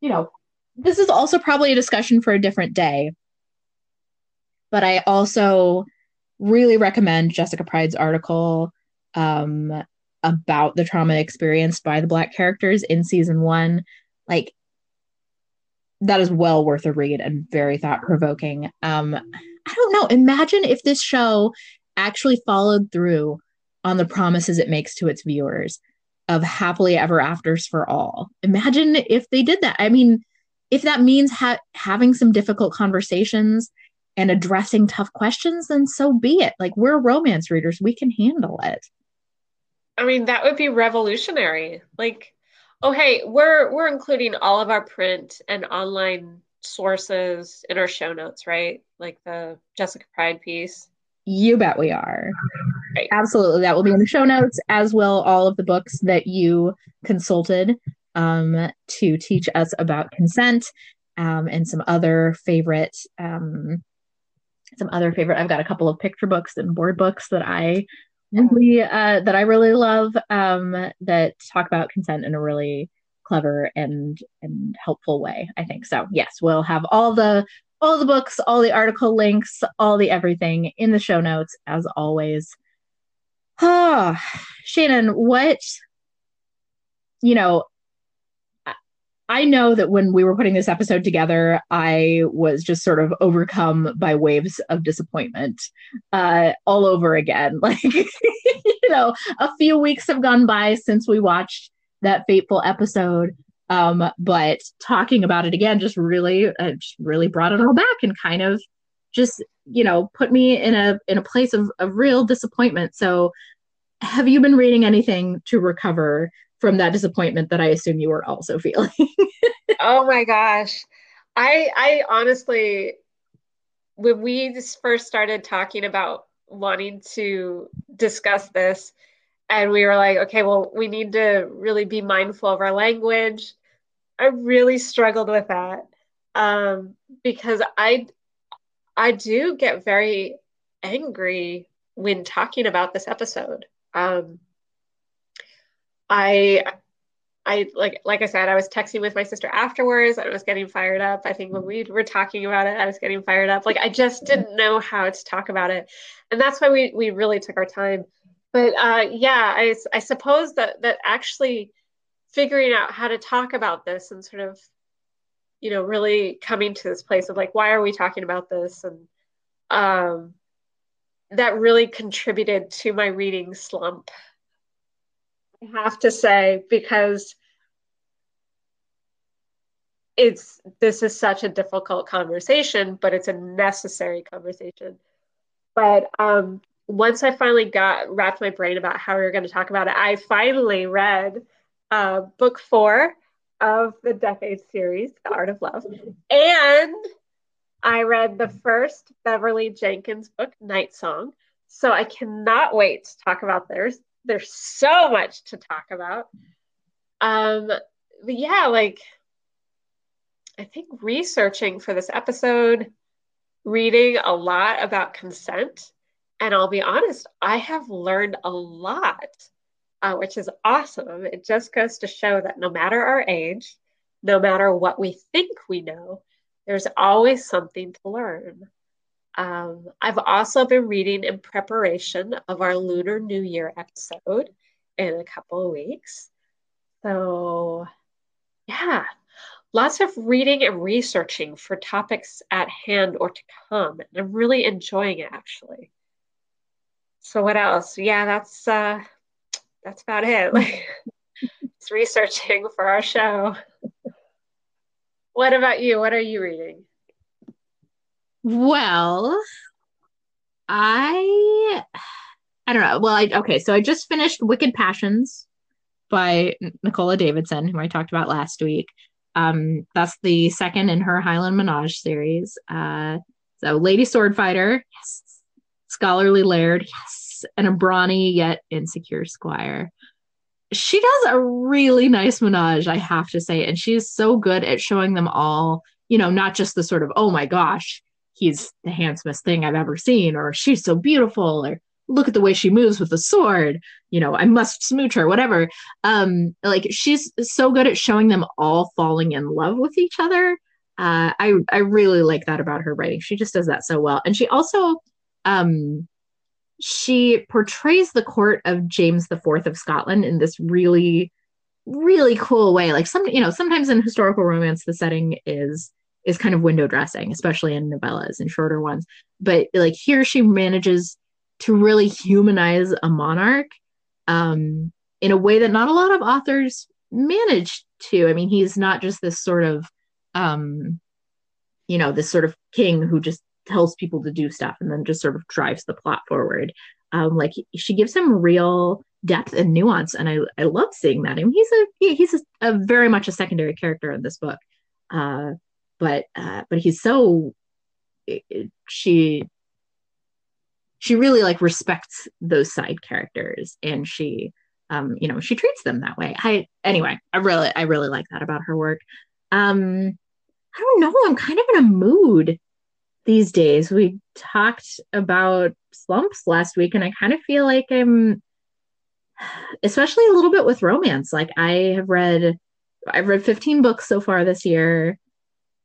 you know this is also probably a discussion for a different day. But i also really recommend jessica Pryde's article um, about the trauma experienced by the black characters in season one. Like that is well worth a read and very thought provoking um i don't know. Imagine if this show actually followed through on the promises it makes to its viewers of happily ever afters for all imagine if they did that i mean if that means ha- having some difficult conversations and addressing tough questions then so be it like we're romance readers we can handle it I mean, that would be revolutionary. Like, oh hey, we're we're including all of our print and online sources in our show notes, right? Like the Jessica Pryde piece. You bet we are. Right. Absolutely. That will be in the show notes, as will all of the books that you consulted um, to teach us about consent um, and some other favorite um, some other favorite i've got a couple of picture books and board books that i really uh, that I really love um, that talk about consent in a really clever and and helpful way. I think so. Yes, we'll have all the all the books, all the article links, all the everything in the show notes as always. Ah, Shannon, what you know, I know that when we were putting this episode together, I was just sort of overcome by waves of disappointment uh, all over again. <laughs> Like, you know, a few weeks have gone by since we watched that fateful episode. Um, but talking about it again just really, uh, just really brought it all back and kind of just, you know, put me in a in a place of, of real disappointment. So, have you been reading anything to recover from that disappointment that I assume you were also <laughs> feeling. oh my gosh. I I honestly when we first started talking about wanting to discuss this and we were like okay well we need to really be mindful of our language i really struggled with that um, because i i do get very angry when talking about this episode um, I I like like I said, I was texting with my sister afterwards. I was getting fired up. I think when we were talking about it, I was getting fired up. Like I just didn't know how to talk about it, and that's why we we really took our time. But uh, yeah, I I suppose that that actually figuring out how to talk about this and sort of you know really coming to this place of like why are we talking about this and um that really contributed to my reading slump I have to say because it's this is such a difficult conversation, but it's a necessary conversation. But um, once I finally got wrapped my brain about how we were going to talk about it, I finally read uh, book four of the Decade series, The Art of Love, and I read the first Beverly Jenkins book, Night Song. So I cannot wait to talk about theirs there's so much to talk about. Um, but yeah, like I think researching for this episode, reading a lot about consent, and I'll be honest, I have learned a lot, uh, which is awesome. It just goes to show that no matter our age, no matter what we think we know, there's always something to learn. Um, I've also been reading in preparation of our Lunar New Year episode in a couple of weeks. So, yeah, lots of reading and researching for topics at hand or to come. And I'm really enjoying it actually. So, what else? Yeah, that's uh, that's about it. <laughs> Like, it's researching for our show. What about you? What are you reading? Well, I I don't know. Well, I okay, so I just finished Wicked Passions by Nicola Davidson, who I talked about last week. Um, that's the second in her Highland Menage series. Uh, so Lady Swordfighter, yes. Scholarly Laird, yes, and a brawny yet insecure squire. She does a really nice menage, I have to say, and she's so good at showing them all. You know, not just the sort of oh my gosh, he's the handsomest thing I've ever seen, or she's so beautiful, or look at the way she moves with the sword you know i must smooch her whatever um like she's so good at showing them all falling in love with each other uh i i really like that about her writing she just does that so well and she also um she portrays the court of james fourth of scotland in this really really cool way like some you know sometimes in historical romance the setting is is kind of window dressing especially in novellas and shorter ones but like here she manages to really humanize a monarch um, in a way that not a lot of authors manage to. I mean, he's not just this sort of, um, you know, this sort of king who just tells people to do stuff and then just sort of drives the plot forward. Um, like she gives him real depth and nuance, and I I love seeing that. I mean, he's a he's a, a, very much a secondary character in this book, uh, but uh, but he's so she she really like respects those side characters and she um you know she treats them that way i anyway i really i really like that about her work um i don't know i'm kind of in a mood these days. We talked about slumps last week and i kind of feel like i'm especially a little bit with romance. Like i have read i've read 15 books so far this year.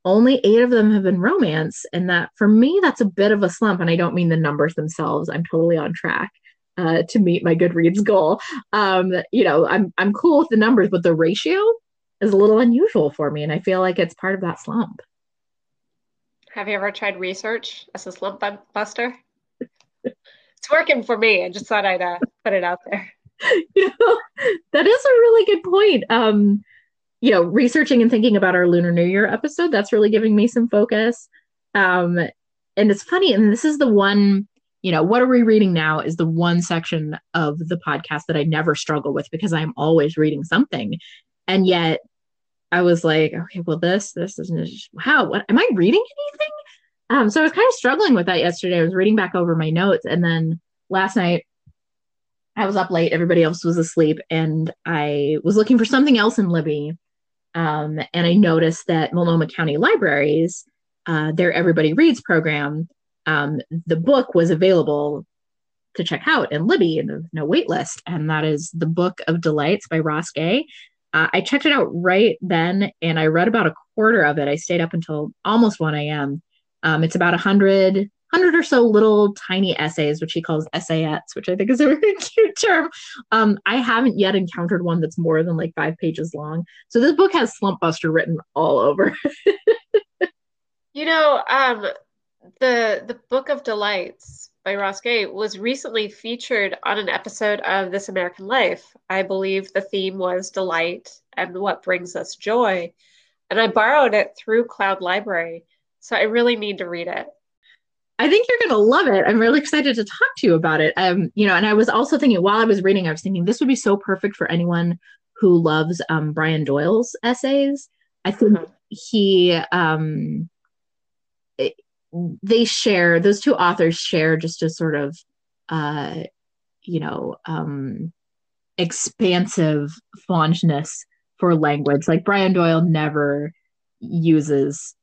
Only eight of them have been romance and that for me that's a bit of a slump and i don't mean the numbers themselves. I'm totally on track uh, to meet my goodreads goal. Um, you know I'm, I'm cool with the numbers but the ratio is a little unusual for me and i feel like it's part of that slump have you ever tried research as a slump buster it's working for me i just thought i'd uh, put it out there <laughs> you know that is a really good point um, you know, researching and thinking about our Lunar New Year episode, that's really giving me some focus. Um, and it's funny, and this is the one, you know, what are we reading now is the one section of the podcast that I never struggle with because I'm always reading something. And yet I was like, okay, well, this, this isn't, wow, what am I reading anything? Um, so I was kind of struggling with that yesterday. I was reading back over my notes, and then last night I was up late, everybody else was asleep, and I was looking for something else in Libby um, and I noticed that Multnomah County Libraries, uh, their Everybody Reads program, um, the book was available to check out in Libby and no wait list. And that is The Book of Delights by Ross Gay. Uh, I checked it out right then and I read about a quarter of it. I stayed up until almost 1 a.m. Um, it's about 100 hundred or so little tiny essays, which he calls essayettes, which I think is a <laughs> very cute term. Um, I haven't yet encountered one that's more than like five pages long. So this book has Slump Buster written all over. <laughs> you know, um, the the Book of Delights by Ross Gay was recently featured on an episode of This American Life. I believe the theme was delight and what brings us joy. And I borrowed it through Cloud Library. So I really need to read it. I think you're going to love it. I'm really excited to talk to you about it. Um, you know, and I was also thinking while I was reading, I was thinking this would be so perfect for anyone who loves um, Brian Doyle's essays. I think mm-hmm. he, um, they share those two authors share just a sort of, uh, you know, um, expansive fondness for language. Like Brian Doyle never uses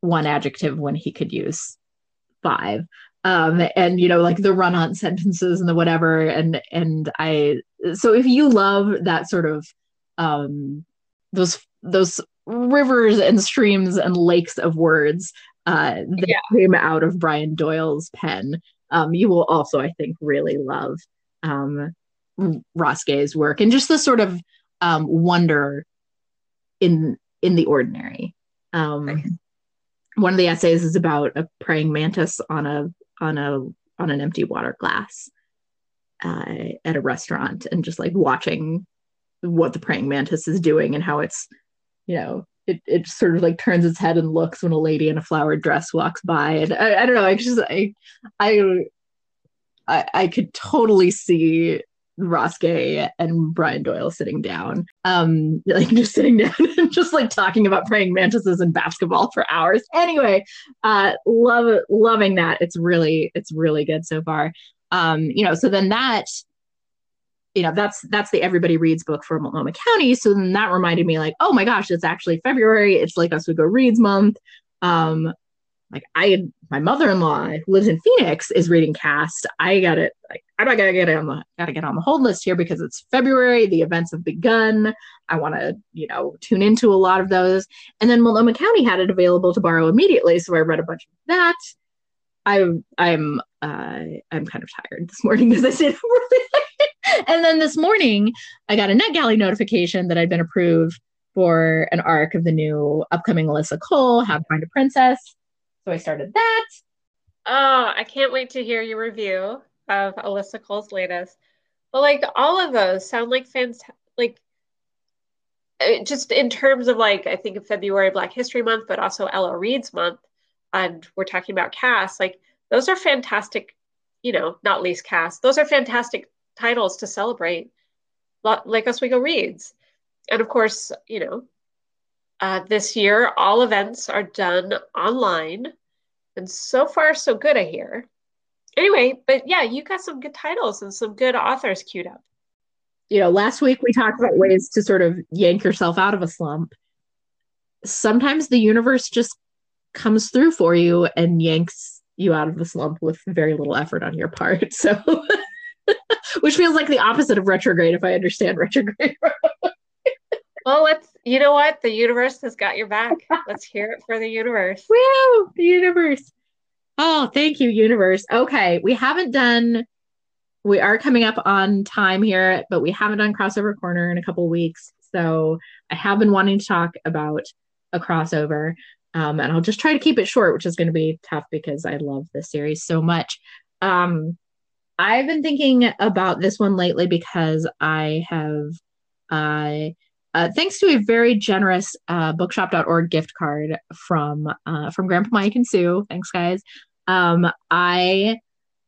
one adjective when he could use five um and you know like the run on sentences and the whatever and and i so if you love that sort of um those those rivers and streams and lakes of words uh that yeah. came out of brian doyle's pen. Um you will also i think really love um ross gay's work and just the sort of um wonder in in the ordinary. Um one of the essays is about a praying mantis on a on a on an empty water glass uh, at a restaurant and just like watching what the praying mantis is doing and how it's you know it, it sort of like turns its head and looks when a lady in a flowered dress walks by and I, I don't know I just I I I, could totally see Ross Gay and Brian Doyle sitting down, um, <laughs> like just sitting down <laughs> and just like talking about praying mantises and basketball for hours. Anyway, uh, love loving that. It's really it's really good so far. Um, you know, so then that you know that's that's the everybody reads book for multnomah county so then that reminded me like oh my gosh it's actually february it's like oswego reads month um like I my mother-in-law who lives in Phoenix is reading Caste. I got it like I'm not gonna get on the gotta get on the hold list here because it's February, the events have begun. I want to, you know, tune into a lot of those. And then Multnomah County had it available to borrow immediately. So I read a bunch of that. I I'm uh I'm kind of tired this morning because I stayed <laughs> <laughs> and then this morning I got a NetGalley notification that I'd been approved for an arc of the new upcoming Alyssa Cole, How to Find a Princess so I started that. Oh, I can't wait to hear your review of Alyssa Cole's latest. But like all of those sound like fans like uh, just in terms of like I think of February Black History Month, but also LO Reads Month, and we're talking about Caste. Like those are fantastic, you know, not least Caste. Those are fantastic titles to celebrate, like Oswego Reads, and of course, you know, uh, this year, all events are done online. And so far, so good, I hear. Anyway, but yeah, you got some good titles and some good authors queued up. You know, last week we talked about ways to sort of yank yourself out of a slump. Sometimes the universe just comes through for you and yanks you out of the slump with very little effort on your part. <laughs> So, <laughs> which feels like the opposite of retrograde, if I understand <laughs> retrograde. well, let's you know what? The universe has got your back. Let's hear it for the universe. <laughs> Woo! The universe. Oh, thank you, universe. Okay, we haven't done. We are coming up on time here, but we haven't done crossover corner in a couple weeks. So I have been wanting to talk about a crossover, um, and I'll just try to keep it short, which is going to be tough because I love this series so much. Um, I've been thinking about this one lately because I have. Uh, uh, thanks to a very generous uh, bookshop.org gift card from uh, from Grandpa Mike and Sue. Thanks, guys. Um, I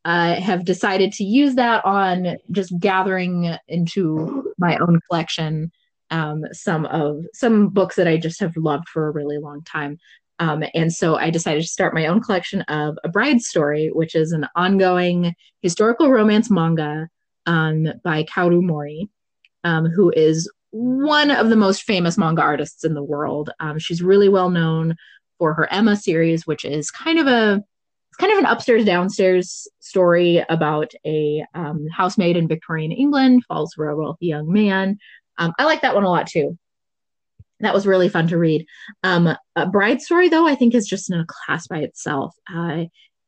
uh, have decided to use that on just gathering into my own collection um, some of some books that I just have loved for a really long time. Um, and so I decided to start my own collection of A Bride's Story, which is an ongoing historical romance manga um, by Kaoru Mori, um, who is one of the most famous manga artists in the world. Um, she's really well known for her Emma series, which is kind of a kind of an upstairs downstairs story about a um, housemaid in Victorian England falls for a wealthy young man. Um, I like that one a lot too. That was really fun to read. Um, a Bride Story, though, I think is just in a class by itself. Uh,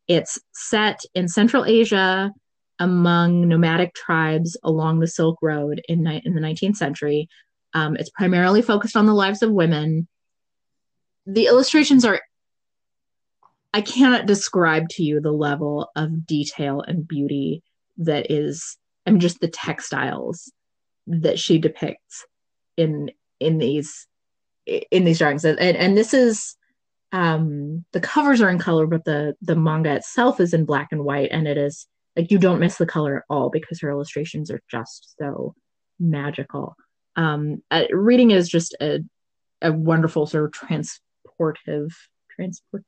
it's set in Central Asia among nomadic tribes along the Silk Road in, in the 19th century. Um, it's primarily focused on the lives of women. The illustrations are, I cannot describe to you the level of detail and beauty that is, I mean, just the textiles that she depicts in in these in these drawings. And, and this is um the covers are in color but the the manga itself is in black and white. And it is like you don't miss the color at all because her illustrations are just so magical. Um uh, reading is just a, a wonderful sort of transportive transport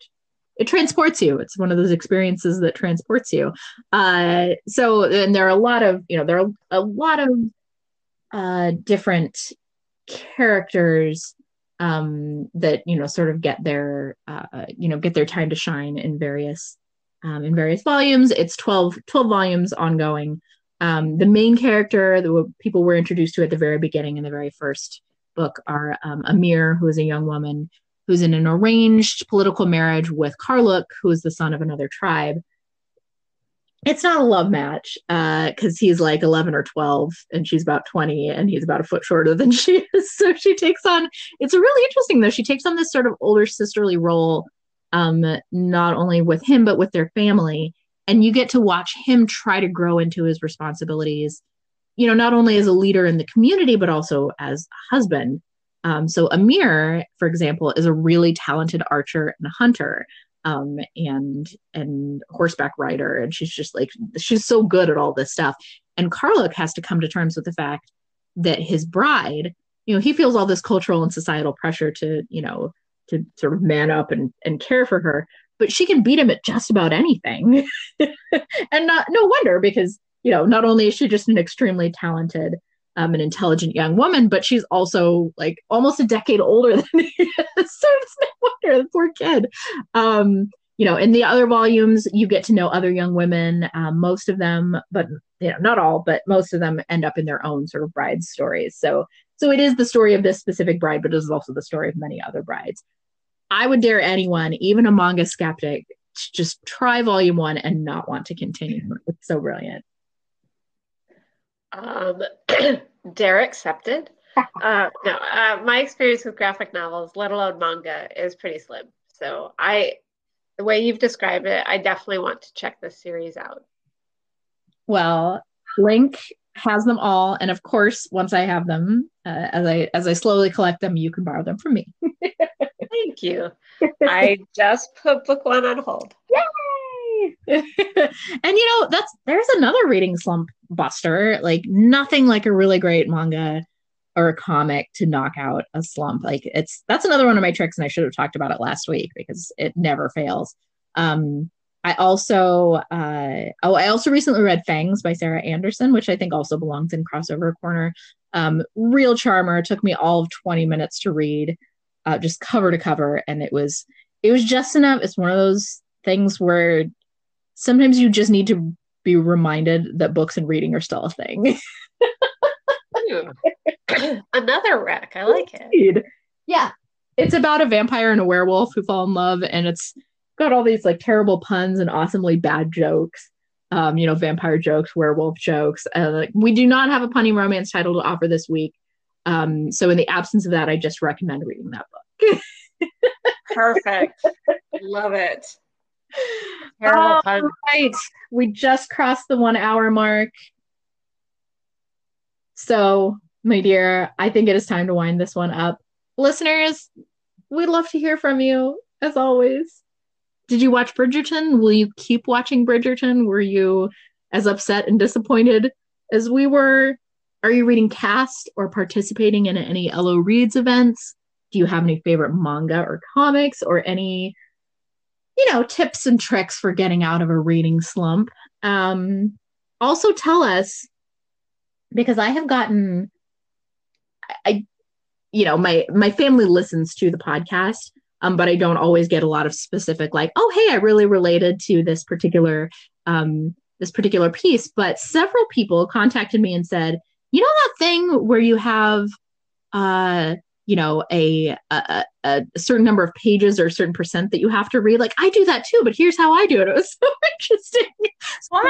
it transports you. It's one of those experiences that transports you. Uh so and there are a lot of you know there are a lot of uh different characters um that you know sort of get their uh you know get their time to shine in various um, in various volumes. It's 12, 12 volumes ongoing. Um, the main character that people were introduced to at the very beginning in the very first book are um, Amir, who is a young woman who's in an arranged political marriage with Karluk, who is the son of another tribe. It's not a love match because uh, he's like 11 or 12 and she's about 20 and he's about a foot shorter than <laughs> she is. So she takes on, it's really interesting though. She takes on this sort of older sisterly role um, not only with him, but with their family. And you get to watch him try to grow into his responsibilities, you know, not only as a leader in the community, but also as a husband. Um, so Amir, for example, is a really talented archer and hunter. Um, and and horseback rider, and she's just like she's so good at all this stuff. And Karluk has to come to terms with the fact that his bride, you know, he feels all this cultural and societal pressure to, you know, to sort of man up and and care for her, but she can beat him at just about anything, <laughs> and not no wonder because you know not only is she just an extremely talented um, an intelligent young woman, but she's also like almost a decade older <laughs> than is. so it's no wonder the poor kid. Um, you know, in the other volumes, you get to know other young women. Um, most of them, but you know, not all, but most of them end up in their own sort of bride stories. So, so it is the story of this specific bride, but it is also the story of many other brides. I would dare anyone, even a manga skeptic, to just try volume one and not want to continue. It's so brilliant. Um, <clears throat> dare accepted. <laughs> Uh, no, uh, my experience with graphic novels, let alone manga, is pretty slim. So I, the way you've described it, I definitely want to check this series out. Well, Link has them all, and of course, once I have them, uh, as I as I slowly collect them, you can borrow them from me. <laughs> Thank you. I <laughs> just put book one on hold. Yay! and you know, that's there's another reading slump buster. Like nothing like a really great manga or a comic to knock out a slump. Like it's that's another one of my tricks, and I should have talked about it last week because it never fails. Um, I also uh, oh I also recently read Fangs by Sarah Andersen, which I think also belongs in crossover corner. Um, real charmer. It took me all of 20 minutes to read, uh, just cover to cover, and it was it was just enough. It's one of those things where sometimes you just need to be reminded that books and reading are still a thing. <laughs> <clears throat> Another wreck. I like it. Yeah. It's about a vampire and a werewolf who fall in love, and it's got all these like terrible puns and awesomely bad jokes. Um, you know, vampire jokes, werewolf jokes. Uh, we do not have a punny romance title to offer this week. Um, so in the absence of that, I just recommend reading that book. <laughs> Perfect. Love it. All pun. right. We just crossed the one hour mark. So, my dear, I think it is time to wind this one up. Listeners, we'd love to hear from you as always. Did you watch Bridgerton? Will you keep watching Bridgerton? Were you as upset and disappointed as we were? Are you reading Caste or participating in any LO Reads events? Do you have any favorite manga or comics or any, you know, tips and tricks for getting out of a reading slump? Um, also, tell us because I have gotten, I, you know, my my family listens to the podcast, um, but I don't always get a lot of specific like, oh, hey, I really related to this particular um, this particular piece. But several people contacted me and said, you know, that thing where you have, uh, you know, a, a a certain number of pages or a certain percent that you have to read. Like I do that too, but here's how I do it. <laughs> It was so interesting. Wow.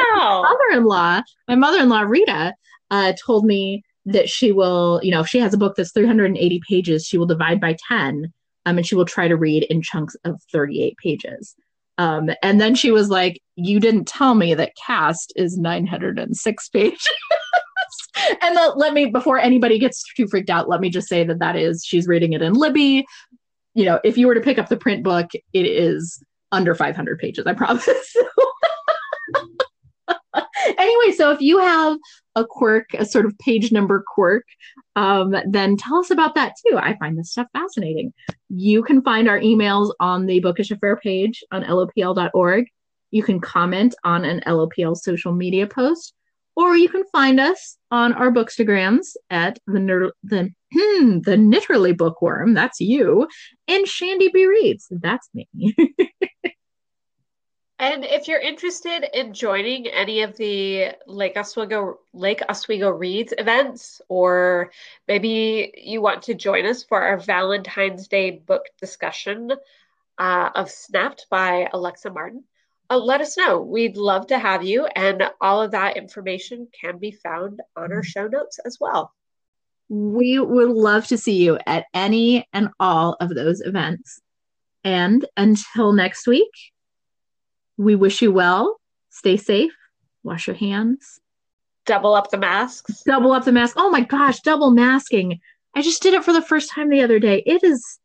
my mother-in-law, my mother-in-law Rita, uh, told me that she will, you know, if she has a book that's 380 pages, she will divide by 10 um, and she will try to read in chunks of 38 pages. Um, and then she was like, You didn't tell me that Caste is 906 pages. <laughs> <laughs> and the, let me, before anybody gets too freaked out, let me just say that that is, she's reading it in Libby. You know, if you were to pick up the print book, it is under 500 pages, I <laughs> promise. <laughs> anyway, so if you have a quirk, a sort of page number quirk, um, then tell us about that too. I find this stuff fascinating. You can find our emails on the Bookish Affair page on lopl.org. You can comment on an LOPL social media post, or you can find us on our bookstagrams at the ner- the hmm, the Knitterly Bookworm. That's you, and Shandy B Reads. That's me. <laughs> And if you're interested in joining any of the Lake Oswego Lake Oswego Reads events, or maybe you want to join us for our Valentine's Day book discussion uh, of Snapped by Alexa Martin, uh, let us know. We'd love to have you, and all of that information can be found on our show notes as well. We would love to see you at any and all of those events. And until next week, we wish you well. Stay safe. Wash your hands. Double up the masks. Double up the mask. Oh my gosh, double masking. I just did it for the first time the other day. It is,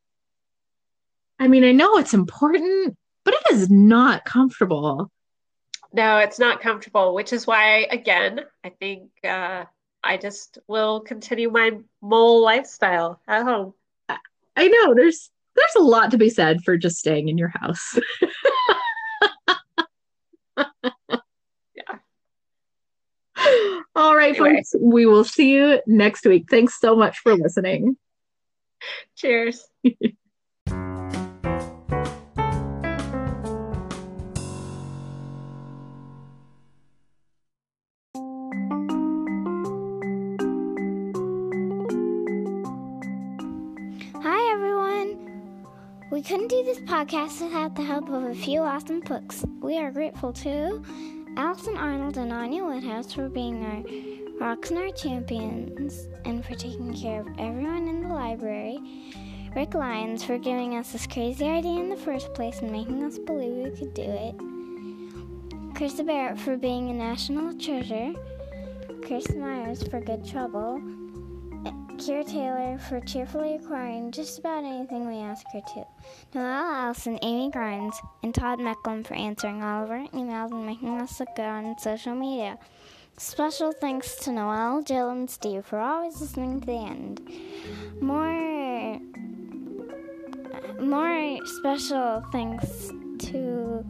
I mean, I know it's important, but it is not comfortable. No, it's not comfortable, which is why, again, I think uh, I just will continue my mole lifestyle at home. I know there's there's a lot to be said for just staying in your house. <laughs> yeah. All right, Anyway. folks. We will see you next week. Thanks so much for listening. Cheers. <laughs> podcast without the help of a few awesome books. We are grateful to Allison Arnold and Anya Woodhouse for being our rocks and our champions and for taking care of everyone in the library. Rick Lyons for giving us this crazy idea in the first place and making us believe we could do it. Krista Barrett for being a national treasure. Chris Myers for good trouble. Kira Taylor for cheerfully acquiring just about anything we ask her to. Noelle Allison, Amy Grimes, and Todd Mecklin for answering all of our emails and making us look good on social media. Special thanks to Noelle, Jill, and Steve for always listening to the end. More, more special thanks to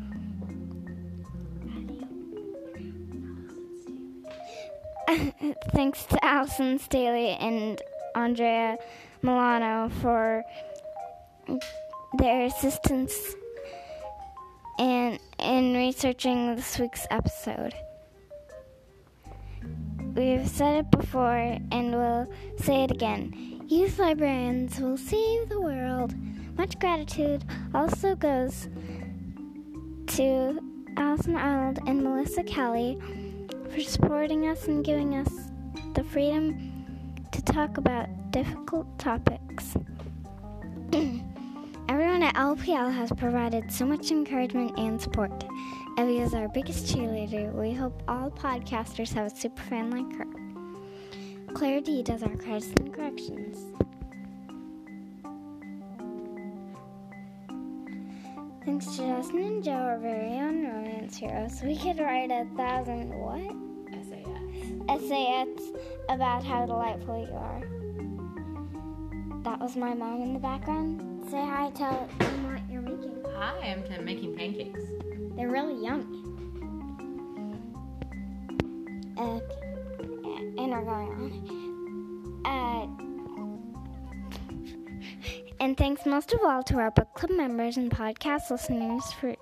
<laughs> thanks to Allison Staley and Andrea Milano for their assistance in in researching this week's episode. We've said it before and we'll say it again. Youth librarians will save the world. Much gratitude also goes to Allison Arnold and Melissa Kelly for supporting us and giving us the freedom talk about difficult topics. <clears throat> Everyone at LPL has provided so much encouragement and support. Evie is our biggest cheerleader. We hope all podcasters have a super fan like her. Claire D does our credits and corrections. Thanks to Justin and Joe, our very own romance heroes, we could write a thousand what? essays about how delightful you are. That was my mom in the background. Say hi, tell them what you're making. Hi, I'm making pancakes. They're really yummy. Uh, and are going on. Uh, and thanks most of all to our book club members and podcast listeners for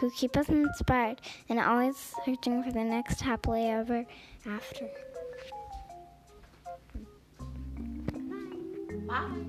who keep us inspired and always searching for the next happily ever after. Bye.